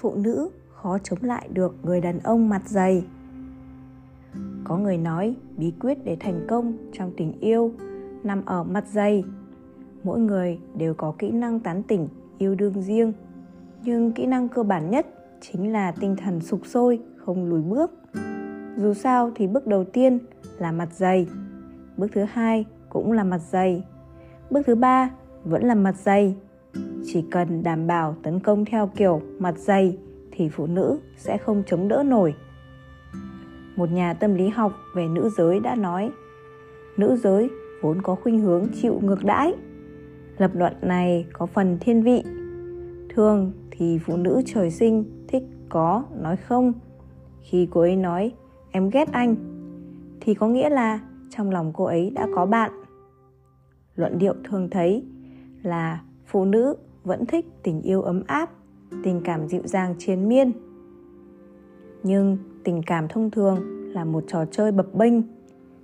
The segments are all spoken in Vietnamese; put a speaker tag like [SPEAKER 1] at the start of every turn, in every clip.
[SPEAKER 1] phụ nữ khó chống lại được người đàn ông mặt dày. Có người nói bí quyết để thành công trong tình yêu nằm ở mặt dày. Mỗi người đều có kỹ năng tán tỉnh, yêu đương riêng. Nhưng kỹ năng cơ bản nhất chính là tinh thần sục sôi, không lùi bước. Dù sao thì bước đầu tiên là mặt dày, bước thứ hai cũng là mặt dày, bước thứ ba vẫn là mặt dày chỉ cần đảm bảo tấn công theo kiểu mặt dày thì phụ nữ sẽ không chống đỡ nổi. Một nhà tâm lý học về nữ giới đã nói, nữ giới vốn có khuynh hướng chịu ngược đãi. Lập luận này có phần thiên vị. Thường thì phụ nữ trời sinh thích có nói không. Khi cô ấy nói, em ghét anh, thì có nghĩa là trong lòng cô ấy đã có bạn. Luận điệu thường thấy là phụ nữ vẫn thích tình yêu ấm áp, tình cảm dịu dàng chiến miên. Nhưng tình cảm thông thường là một trò chơi bập bênh.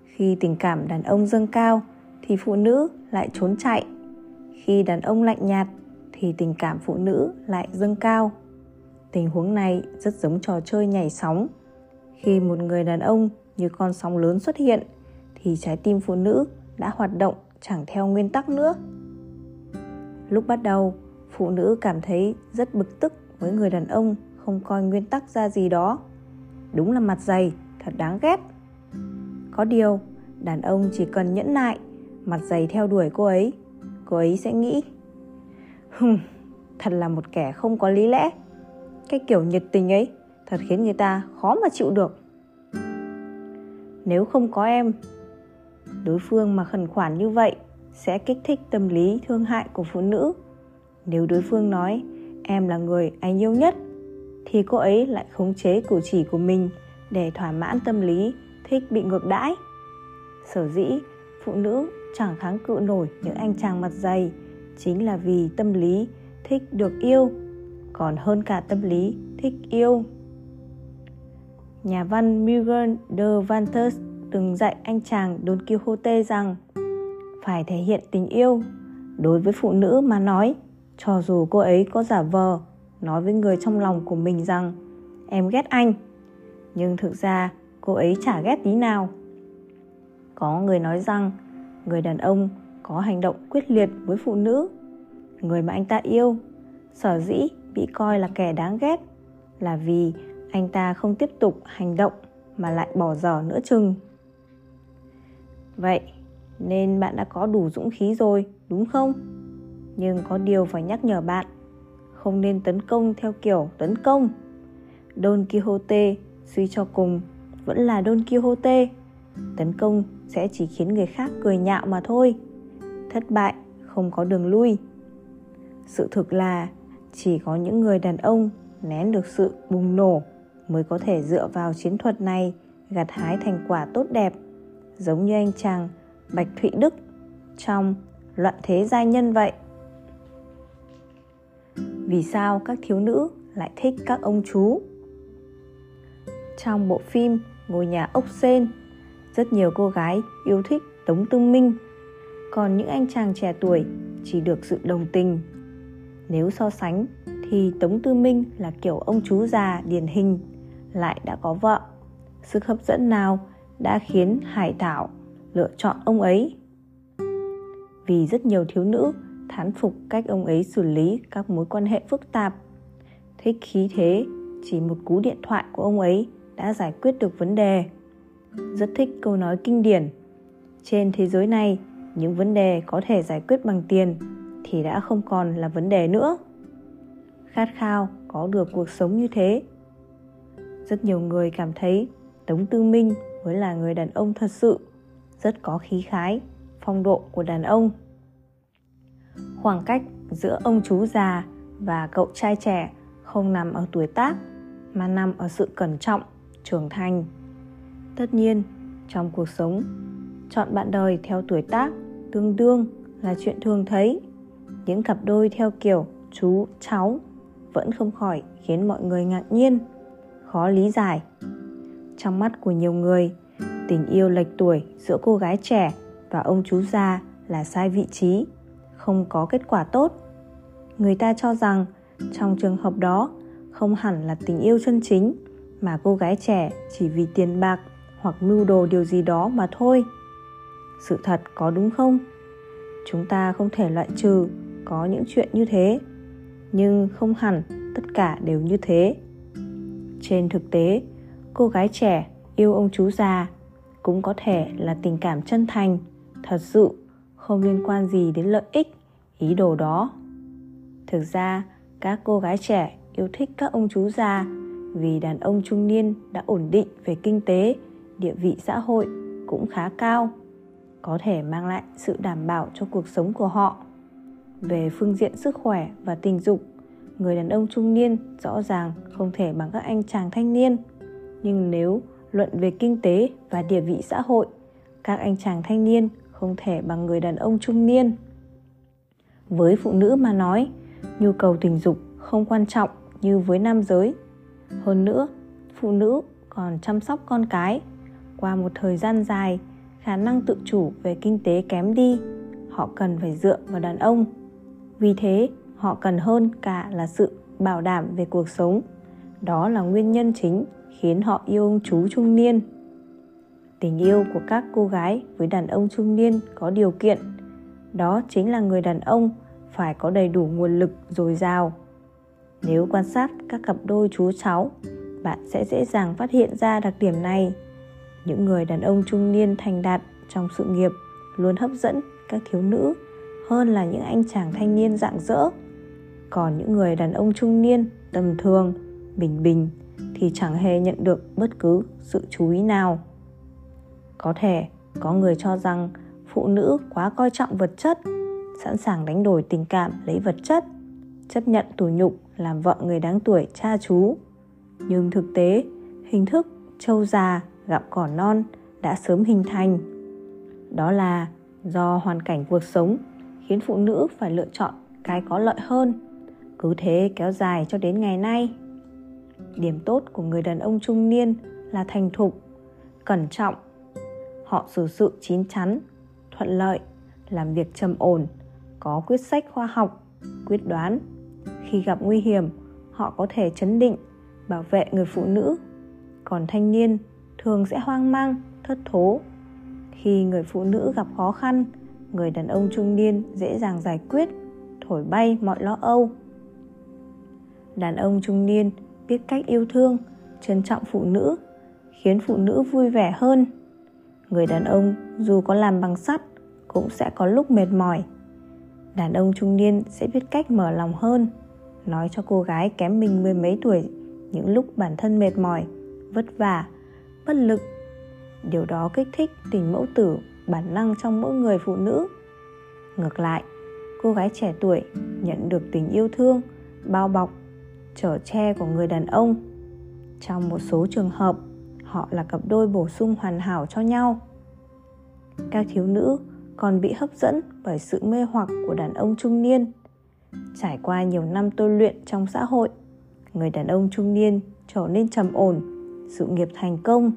[SPEAKER 1] Khi tình cảm đàn ông dâng cao thì phụ nữ lại trốn chạy. Khi đàn ông lạnh nhạt thì tình cảm phụ nữ lại dâng cao. Tình huống này rất giống trò chơi nhảy sóng. Khi một người đàn ông như con sóng lớn xuất hiện thì trái tim phụ nữ đã hoạt động chẳng theo nguyên tắc nữa lúc bắt đầu, phụ nữ cảm thấy rất bực tức với người đàn ông không coi nguyên tắc ra gì đó. Đúng là mặt dày, thật đáng ghét. Có điều, đàn ông chỉ cần nhẫn nại, mặt dày theo đuổi cô ấy cô ấy sẽ nghĩ, hừm, thật là một kẻ không có lý lẽ. Cái kiểu nhiệt tình ấy, thật khiến người ta khó mà chịu được. Nếu không có em, đối phương mà khẩn khoản như vậy sẽ kích thích tâm lý thương hại của phụ nữ. Nếu đối phương nói, em là người anh yêu nhất, thì cô ấy lại khống chế cử chỉ của mình để thỏa mãn tâm lý, thích bị ngược đãi. Sở dĩ phụ nữ chẳng kháng cự nổi những anh chàng mặt dày chính là vì tâm lý thích được yêu, còn hơn cả tâm lý thích yêu. Nhà văn Miguel de Vantes từng dạy anh chàng Don Quixote rằng phải thể hiện tình yêu đối với phụ nữ mà nói. Cho dù cô ấy có giả vờ nói với người trong lòng của mình rằng, em ghét anh, nhưng thực ra cô ấy chả ghét tí nào. Có người nói rằng, người đàn ông có hành động quyết liệt với phụ nữ, người mà anh ta yêu, sở dĩ bị coi là kẻ đáng ghét là vì anh ta không tiếp tục hành động mà lại bỏ dở nữa chừng. Vậy nên bạn đã có đủ dũng khí rồi, đúng không? Nhưng có điều phải nhắc nhở bạn, không nên tấn công theo kiểu tấn công. Don quixote suy cho cùng vẫn là don quixote. Tấn công sẽ chỉ khiến người khác cười nhạo mà thôi. Thất bại không có đường lui. Sự thực là chỉ có những người đàn ông nén được sự bùng nổ mới có thể dựa vào chiến thuật này gặt hái thành quả tốt đẹp, giống như anh chàng bạch thụy đức trong loạn thế giai nhân vậy. Vì sao các thiếu nữ lại thích các ông chú? Trong bộ phim ngôi nhà ốc sen rất nhiều cô gái yêu thích tống tương minh, còn những anh chàng trẻ tuổi chỉ được sự đồng tình. Nếu so sánh thì tống tư minh là kiểu ông chú già điển hình, lại đã có vợ. Sức hấp dẫn nào đã khiến hải thảo lựa chọn ông ấy. Vì rất nhiều thiếu nữ thán phục cách ông ấy xử lý các mối quan hệ phức tạp, thế khí thế chỉ một cú điện thoại của ông ấy đã giải quyết được vấn đề. Rất thích câu nói kinh điển, trên thế giới này, những vấn đề có thể giải quyết bằng tiền thì đã không còn là vấn đề nữa. Khát khao có được cuộc sống như thế. Rất nhiều người cảm thấy tống tư minh mới là người đàn ông thật sự rất có khí khái, phong độ của đàn ông. Khoảng cách giữa ông chú già và cậu trai trẻ không nằm ở tuổi tác, mà nằm ở sự cẩn trọng, trưởng thành. Tất nhiên, trong cuộc sống, chọn bạn đời theo tuổi tác tương đương là chuyện thường thấy. Những cặp đôi theo kiểu chú, cháu vẫn không khỏi khiến mọi người ngạc nhiên, khó lý giải. Trong mắt của nhiều người tình yêu lệch tuổi giữa cô gái trẻ và ông chú già là sai vị trí, không có kết quả tốt. Người ta cho rằng trong trường hợp đó, không hẳn là tình yêu chân chính mà cô gái trẻ chỉ vì tiền bạc hoặc mưu đồ điều gì đó mà thôi. Sự thật có đúng không? Chúng ta không thể loại trừ có những chuyện như thế, nhưng không hẳn tất cả đều như thế. Trên thực tế, cô gái trẻ yêu ông chú già cũng có thể là tình cảm chân thành, thật sự, không liên quan gì đến lợi ích, ý đồ đó. Thực ra, các cô gái trẻ yêu thích các ông chú già vì đàn ông trung niên đã ổn định về kinh tế, địa vị xã hội cũng khá cao, có thể mang lại sự đảm bảo cho cuộc sống của họ. Về phương diện sức khỏe và tình dục, người đàn ông trung niên rõ ràng không thể bằng các anh chàng thanh niên. Nhưng nếu luận về kinh tế và địa vị xã hội. Các anh chàng thanh niên không thể bằng người đàn ông trung niên. Với phụ nữ mà nói, nhu cầu tình dục không quan trọng như với nam giới. Hơn nữa, phụ nữ còn chăm sóc con cái. Qua một thời gian dài, khả năng tự chủ về kinh tế kém đi, họ cần phải dựa vào đàn ông. Vì thế, họ cần hơn cả là sự bảo đảm về cuộc sống. Đó là nguyên nhân chính khiến họ yêu ông chú trung niên. Tình yêu của các cô gái với đàn ông trung niên có điều kiện. Đó chính là người đàn ông phải có đầy đủ nguồn lực dồi dào. Nếu quan sát các cặp đôi chú cháu, bạn sẽ dễ dàng phát hiện ra đặc điểm này. Những người đàn ông trung niên thành đạt trong sự nghiệp luôn hấp dẫn các thiếu nữ hơn là những anh chàng thanh niên rạng rỡ. Còn những người đàn ông trung niên tầm thường, bình bình thì chẳng hề nhận được bất cứ sự chú ý nào. Có thể có người cho rằng phụ nữ quá coi trọng vật chất, sẵn sàng đánh đổi tình cảm lấy vật chất, chấp nhận tủi nhục làm vợ người đáng tuổi cha chú. Nhưng thực tế, hình thức trâu già gặm cỏ non đã sớm hình thành. Đó là do hoàn cảnh cuộc sống khiến phụ nữ phải lựa chọn cái có lợi hơn, cứ thế kéo dài cho đến ngày nay điểm tốt của người đàn ông trung niên là thành thục, cẩn trọng. Họ xử sự chín chắn, thuận lợi, làm việc trầm ổn, có quyết sách khoa học, quyết đoán. Khi gặp nguy hiểm, họ có thể chấn định, bảo vệ người phụ nữ. Còn thanh niên thường sẽ hoang mang, thất thố. Khi người phụ nữ gặp khó khăn, người đàn ông trung niên dễ dàng giải quyết, thổi bay mọi lo âu. Đàn ông trung niên biết cách yêu thương, trân trọng phụ nữ, khiến phụ nữ vui vẻ hơn. Người đàn ông dù có làm bằng sắt cũng sẽ có lúc mệt mỏi. Đàn ông trung niên sẽ biết cách mở lòng hơn, nói cho cô gái kém mình mười mấy tuổi những lúc bản thân mệt mỏi, vất vả, bất lực. Điều đó kích thích tình mẫu tử, bản năng trong mỗi người phụ nữ. Ngược lại, cô gái trẻ tuổi nhận được tình yêu thương, bao bọc chở che của người đàn ông. Trong một số trường hợp, họ là cặp đôi bổ sung hoàn hảo cho nhau. Các thiếu nữ còn bị hấp dẫn bởi sự mê hoặc của đàn ông trung niên. Trải qua nhiều năm tôi luyện trong xã hội, người đàn ông trung niên trở nên trầm ổn, sự nghiệp thành công.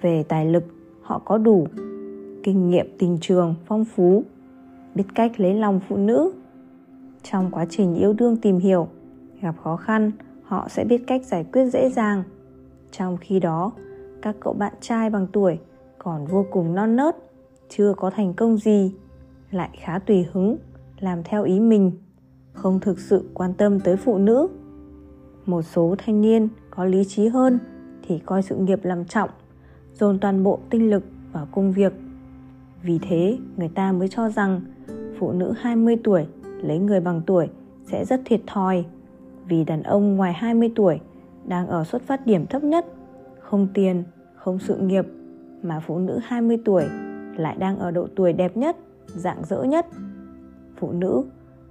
[SPEAKER 1] Về tài lực, họ có đủ kinh nghiệm tình trường phong phú, biết cách lấy lòng phụ nữ. Trong quá trình yêu đương tìm hiểu gặp khó khăn, họ sẽ biết cách giải quyết dễ dàng. Trong khi đó, các cậu bạn trai bằng tuổi còn vô cùng non nớt, chưa có thành công gì, lại khá tùy hứng, làm theo ý mình, không thực sự quan tâm tới phụ nữ. Một số thanh niên có lý trí hơn thì coi sự nghiệp làm trọng, dồn toàn bộ tinh lực vào công việc. Vì thế, người ta mới cho rằng phụ nữ 20 tuổi lấy người bằng tuổi sẽ rất thiệt thòi vì đàn ông ngoài 20 tuổi đang ở xuất phát điểm thấp nhất, không tiền, không sự nghiệp mà phụ nữ 20 tuổi lại đang ở độ tuổi đẹp nhất, dạng dỡ nhất. Phụ nữ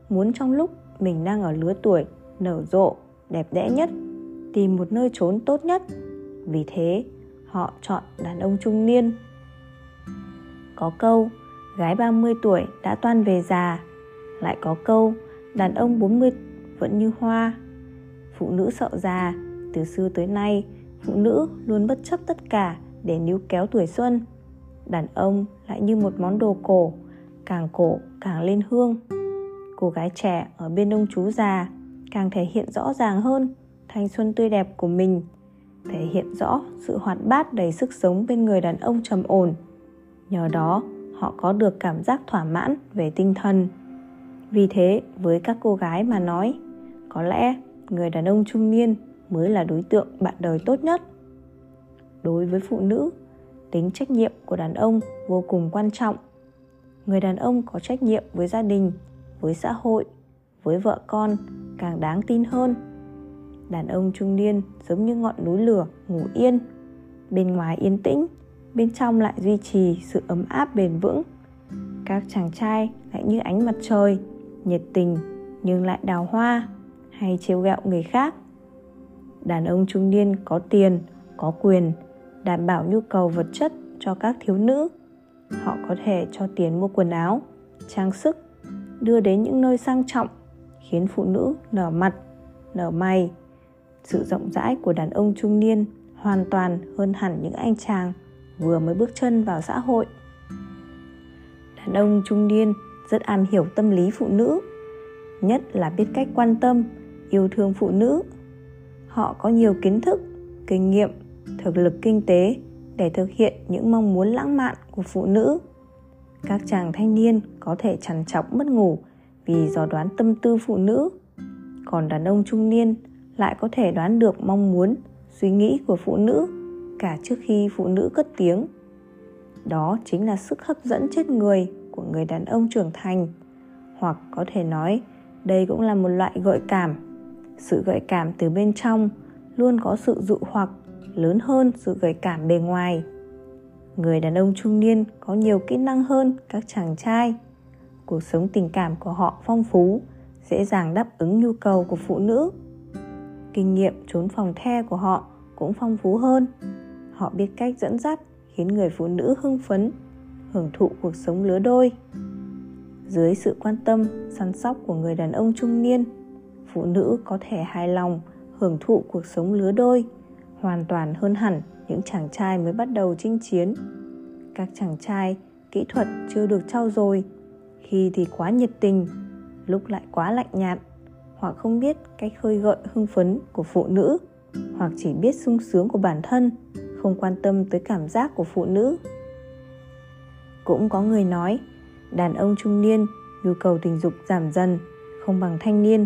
[SPEAKER 1] muốn trong lúc mình đang ở lứa tuổi nở rộ, đẹp đẽ nhất, tìm một nơi trốn tốt nhất. Vì thế, họ chọn đàn ông trung niên. Có câu, gái 30 tuổi đã toan về già, lại có câu, đàn ông 40 vẫn như hoa. Phụ nữ sợ già, từ xưa tới nay, phụ nữ luôn bất chấp tất cả để níu kéo tuổi xuân. Đàn ông lại như một món đồ cổ, càng cổ càng lên hương. Cô gái trẻ ở bên ông chú già càng thể hiện rõ ràng hơn thanh xuân tươi đẹp của mình thể hiện rõ sự hoạt bát đầy sức sống bên người đàn ông trầm ổn nhờ đó họ có được cảm giác thỏa mãn về tinh thần vì thế với các cô gái mà nói có lẽ người đàn ông trung niên mới là đối tượng bạn đời tốt nhất. Đối với phụ nữ, tính trách nhiệm của đàn ông vô cùng quan trọng. Người đàn ông có trách nhiệm với gia đình, với xã hội, với vợ con càng đáng tin hơn. Đàn ông trung niên giống như ngọn núi lửa ngủ yên, bên ngoài yên tĩnh, bên trong lại duy trì sự ấm áp bền vững. Các chàng trai lại như ánh mặt trời, nhiệt tình nhưng lại đào hoa hay trêu ghẹo người khác. Đàn ông trung niên có tiền, có quyền, đảm bảo nhu cầu vật chất cho các thiếu nữ. Họ có thể cho tiền mua quần áo, trang sức, đưa đến những nơi sang trọng, khiến phụ nữ nở mặt, nở mày. Sự rộng rãi của đàn ông trung niên hoàn toàn hơn hẳn những anh chàng vừa mới bước chân vào xã hội. Đàn ông trung niên rất am hiểu tâm lý phụ nữ, nhất là biết cách quan tâm yêu thương phụ nữ. Họ có nhiều kiến thức, kinh nghiệm, thực lực kinh tế để thực hiện những mong muốn lãng mạn của phụ nữ. Các chàng thanh niên có thể trằn trọc mất ngủ vì dò đoán tâm tư phụ nữ. Còn đàn ông trung niên lại có thể đoán được mong muốn, suy nghĩ của phụ nữ cả trước khi phụ nữ cất tiếng. Đó chính là sức hấp dẫn chết người của người đàn ông trưởng thành. Hoặc có thể nói, đây cũng là một loại gợi cảm sự gợi cảm từ bên trong luôn có sự dụ hoặc lớn hơn sự gợi cảm bề ngoài. Người đàn ông trung niên có nhiều kỹ năng hơn các chàng trai. Cuộc sống tình cảm của họ phong phú, dễ dàng đáp ứng nhu cầu của phụ nữ. Kinh nghiệm trốn phòng the của họ cũng phong phú hơn. Họ biết cách dẫn dắt, khiến người phụ nữ hưng phấn, hưởng thụ cuộc sống lứa đôi. Dưới sự quan tâm, săn sóc của người đàn ông trung niên phụ nữ có thể hài lòng, hưởng thụ cuộc sống lứa đôi, hoàn toàn hơn hẳn những chàng trai mới bắt đầu chinh chiến. Các chàng trai kỹ thuật chưa được trau dồi, khi thì quá nhiệt tình, lúc lại quá lạnh nhạt, hoặc không biết cách khơi gợi hưng phấn của phụ nữ, hoặc chỉ biết sung sướng của bản thân, không quan tâm tới cảm giác của phụ nữ. Cũng có người nói, đàn ông trung niên, nhu cầu tình dục giảm dần, không bằng thanh niên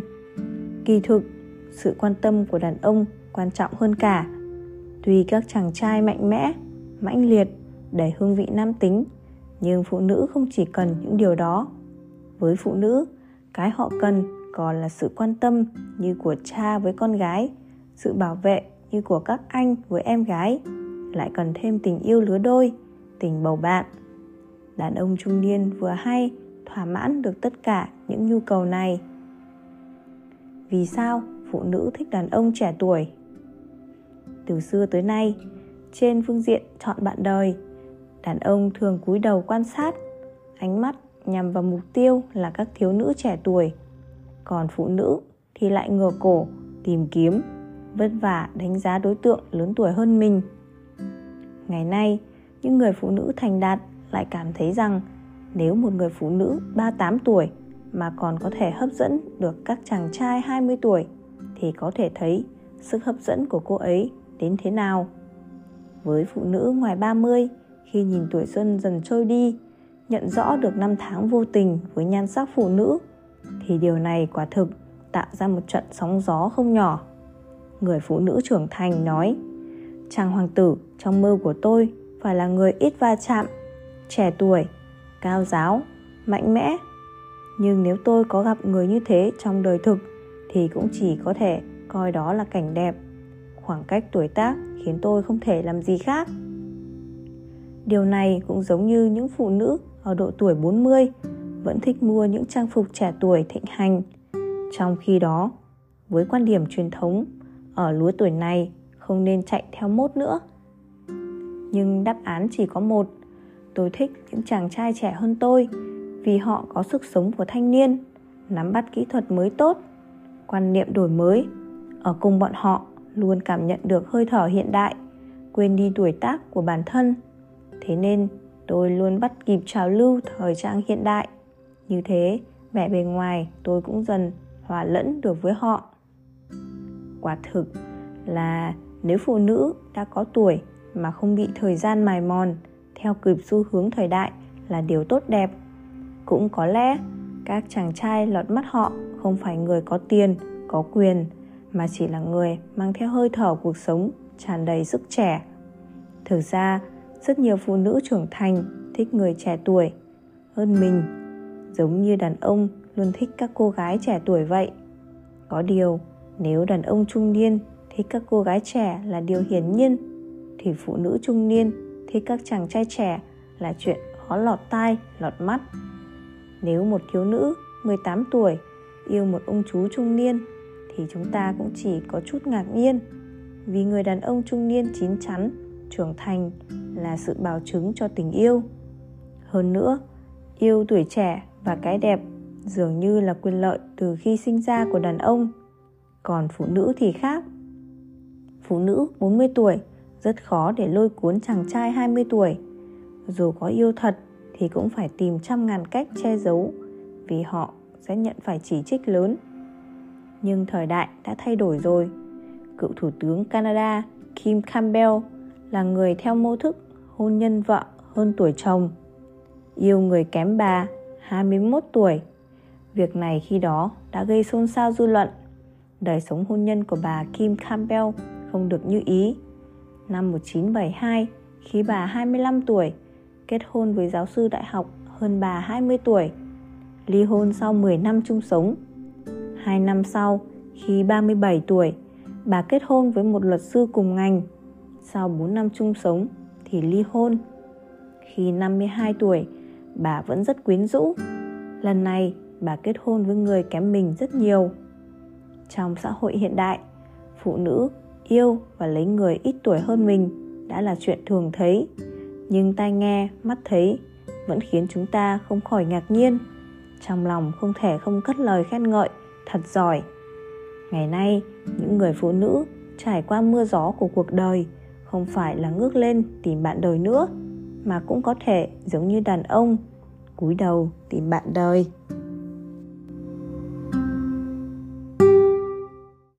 [SPEAKER 1] kỳ thực, sự quan tâm của đàn ông quan trọng hơn cả. Tuy các chàng trai mạnh mẽ, mãnh liệt, đầy hương vị nam tính, nhưng phụ nữ không chỉ cần những điều đó. Với phụ nữ, cái họ cần còn là sự quan tâm như của cha với con gái, sự bảo vệ như của các anh với em gái, lại cần thêm tình yêu lứa đôi, tình bầu bạn. Đàn ông trung niên vừa hay, thỏa mãn được tất cả những nhu cầu này vì sao phụ nữ thích đàn ông trẻ tuổi? Từ xưa tới nay, trên phương diện chọn bạn đời, đàn ông thường cúi đầu quan sát, ánh mắt nhằm vào mục tiêu là các thiếu nữ trẻ tuổi. Còn phụ nữ thì lại ngửa cổ, tìm kiếm, vất vả đánh giá đối tượng lớn tuổi hơn mình. Ngày nay, những người phụ nữ thành đạt lại cảm thấy rằng nếu một người phụ nữ 38 tuổi mà còn có thể hấp dẫn được các chàng trai 20 tuổi thì có thể thấy sức hấp dẫn của cô ấy đến thế nào. Với phụ nữ ngoài 30, khi nhìn tuổi xuân dần trôi đi, nhận rõ được năm tháng vô tình với nhan sắc phụ nữ, thì điều này quả thực tạo ra một trận sóng gió không nhỏ. Người phụ nữ trưởng thành nói, chàng hoàng tử trong mơ của tôi phải là người ít va chạm, trẻ tuổi, cao giáo, mạnh mẽ. Nhưng nếu tôi có gặp người như thế trong đời thực thì cũng chỉ có thể coi đó là cảnh đẹp khoảng cách tuổi tác khiến tôi không thể làm gì khác. Điều này cũng giống như những phụ nữ ở độ tuổi 40 vẫn thích mua những trang phục trẻ tuổi thịnh hành. Trong khi đó, với quan điểm truyền thống, ở lứa tuổi này không nên chạy theo mốt nữa. Nhưng đáp án chỉ có một. Tôi thích những chàng trai trẻ hơn tôi vì họ có sức sống của thanh niên, nắm bắt kỹ thuật mới tốt, quan niệm đổi mới. Ở cùng bọn họ luôn cảm nhận được hơi thở hiện đại quên đi tuổi tác của bản thân. Thế nên tôi luôn bắt kịp trào lưu thời trang hiện đại. Như thế vẻ bề ngoài tôi cũng dần hòa lẫn được với họ. Quả thực là nếu phụ nữ đã có tuổi mà không bị thời gian mài mòn theo kịp xu hướng thời đại là điều tốt đẹp cũng có lẽ các chàng trai lọt mắt họ không phải người có tiền có quyền mà chỉ là người mang theo hơi thở cuộc sống tràn đầy sức trẻ thực ra rất nhiều phụ nữ trưởng thành thích người trẻ tuổi hơn mình giống như đàn ông luôn thích các cô gái trẻ tuổi vậy có điều nếu đàn ông trung niên thích các cô gái trẻ là điều hiển nhiên thì phụ nữ trung niên thích các chàng trai trẻ là chuyện khó lọt tai, lọt mắt. Nếu một thiếu nữ 18 tuổi yêu một ông chú trung niên thì chúng ta cũng chỉ có chút ngạc nhiên vì người đàn ông trung niên chín chắn, trưởng thành là sự bảo chứng cho tình yêu. Hơn nữa, yêu tuổi trẻ và cái đẹp dường như là quyền lợi từ khi sinh ra của đàn ông. Còn phụ nữ thì khác. Phụ nữ 40 tuổi rất khó để lôi cuốn chàng trai 20 tuổi. Dù có yêu thật thì cũng phải tìm trăm ngàn cách che giấu vì họ sẽ nhận phải chỉ trích lớn. Nhưng thời đại đã thay đổi rồi. Cựu Thủ tướng Canada Kim Campbell là người theo mô thức hôn nhân vợ hơn tuổi chồng. Yêu người kém bà 21 tuổi. Việc này khi đó đã gây xôn xao dư luận. Đời sống hôn nhân của bà Kim Campbell không được như ý năm 1972 khi bà 25 tuổi, kết hôn với giáo sư đại học hơn bà 20 tuổi, ly hôn sau 10 năm chung sống. Hai năm sau, khi 37 tuổi, bà kết hôn với một luật sư cùng ngành. Sau 4 năm chung sống thì ly hôn. Khi 52 tuổi, bà vẫn rất quyến rũ. Lần này, bà kết hôn với người kém mình rất nhiều. Trong xã hội hiện đại, phụ nữ yêu và lấy người ít tuổi hơn mình đã là chuyện thường thấy nhưng tai nghe, mắt thấy vẫn khiến chúng ta không khỏi ngạc nhiên. Trong lòng không thể không cất lời khen ngợi, thật giỏi. Ngày nay, những người phụ nữ trải qua mưa gió của cuộc đời không phải là ngước lên tìm bạn đời nữa, mà cũng có thể giống như đàn ông cúi đầu tìm bạn đời.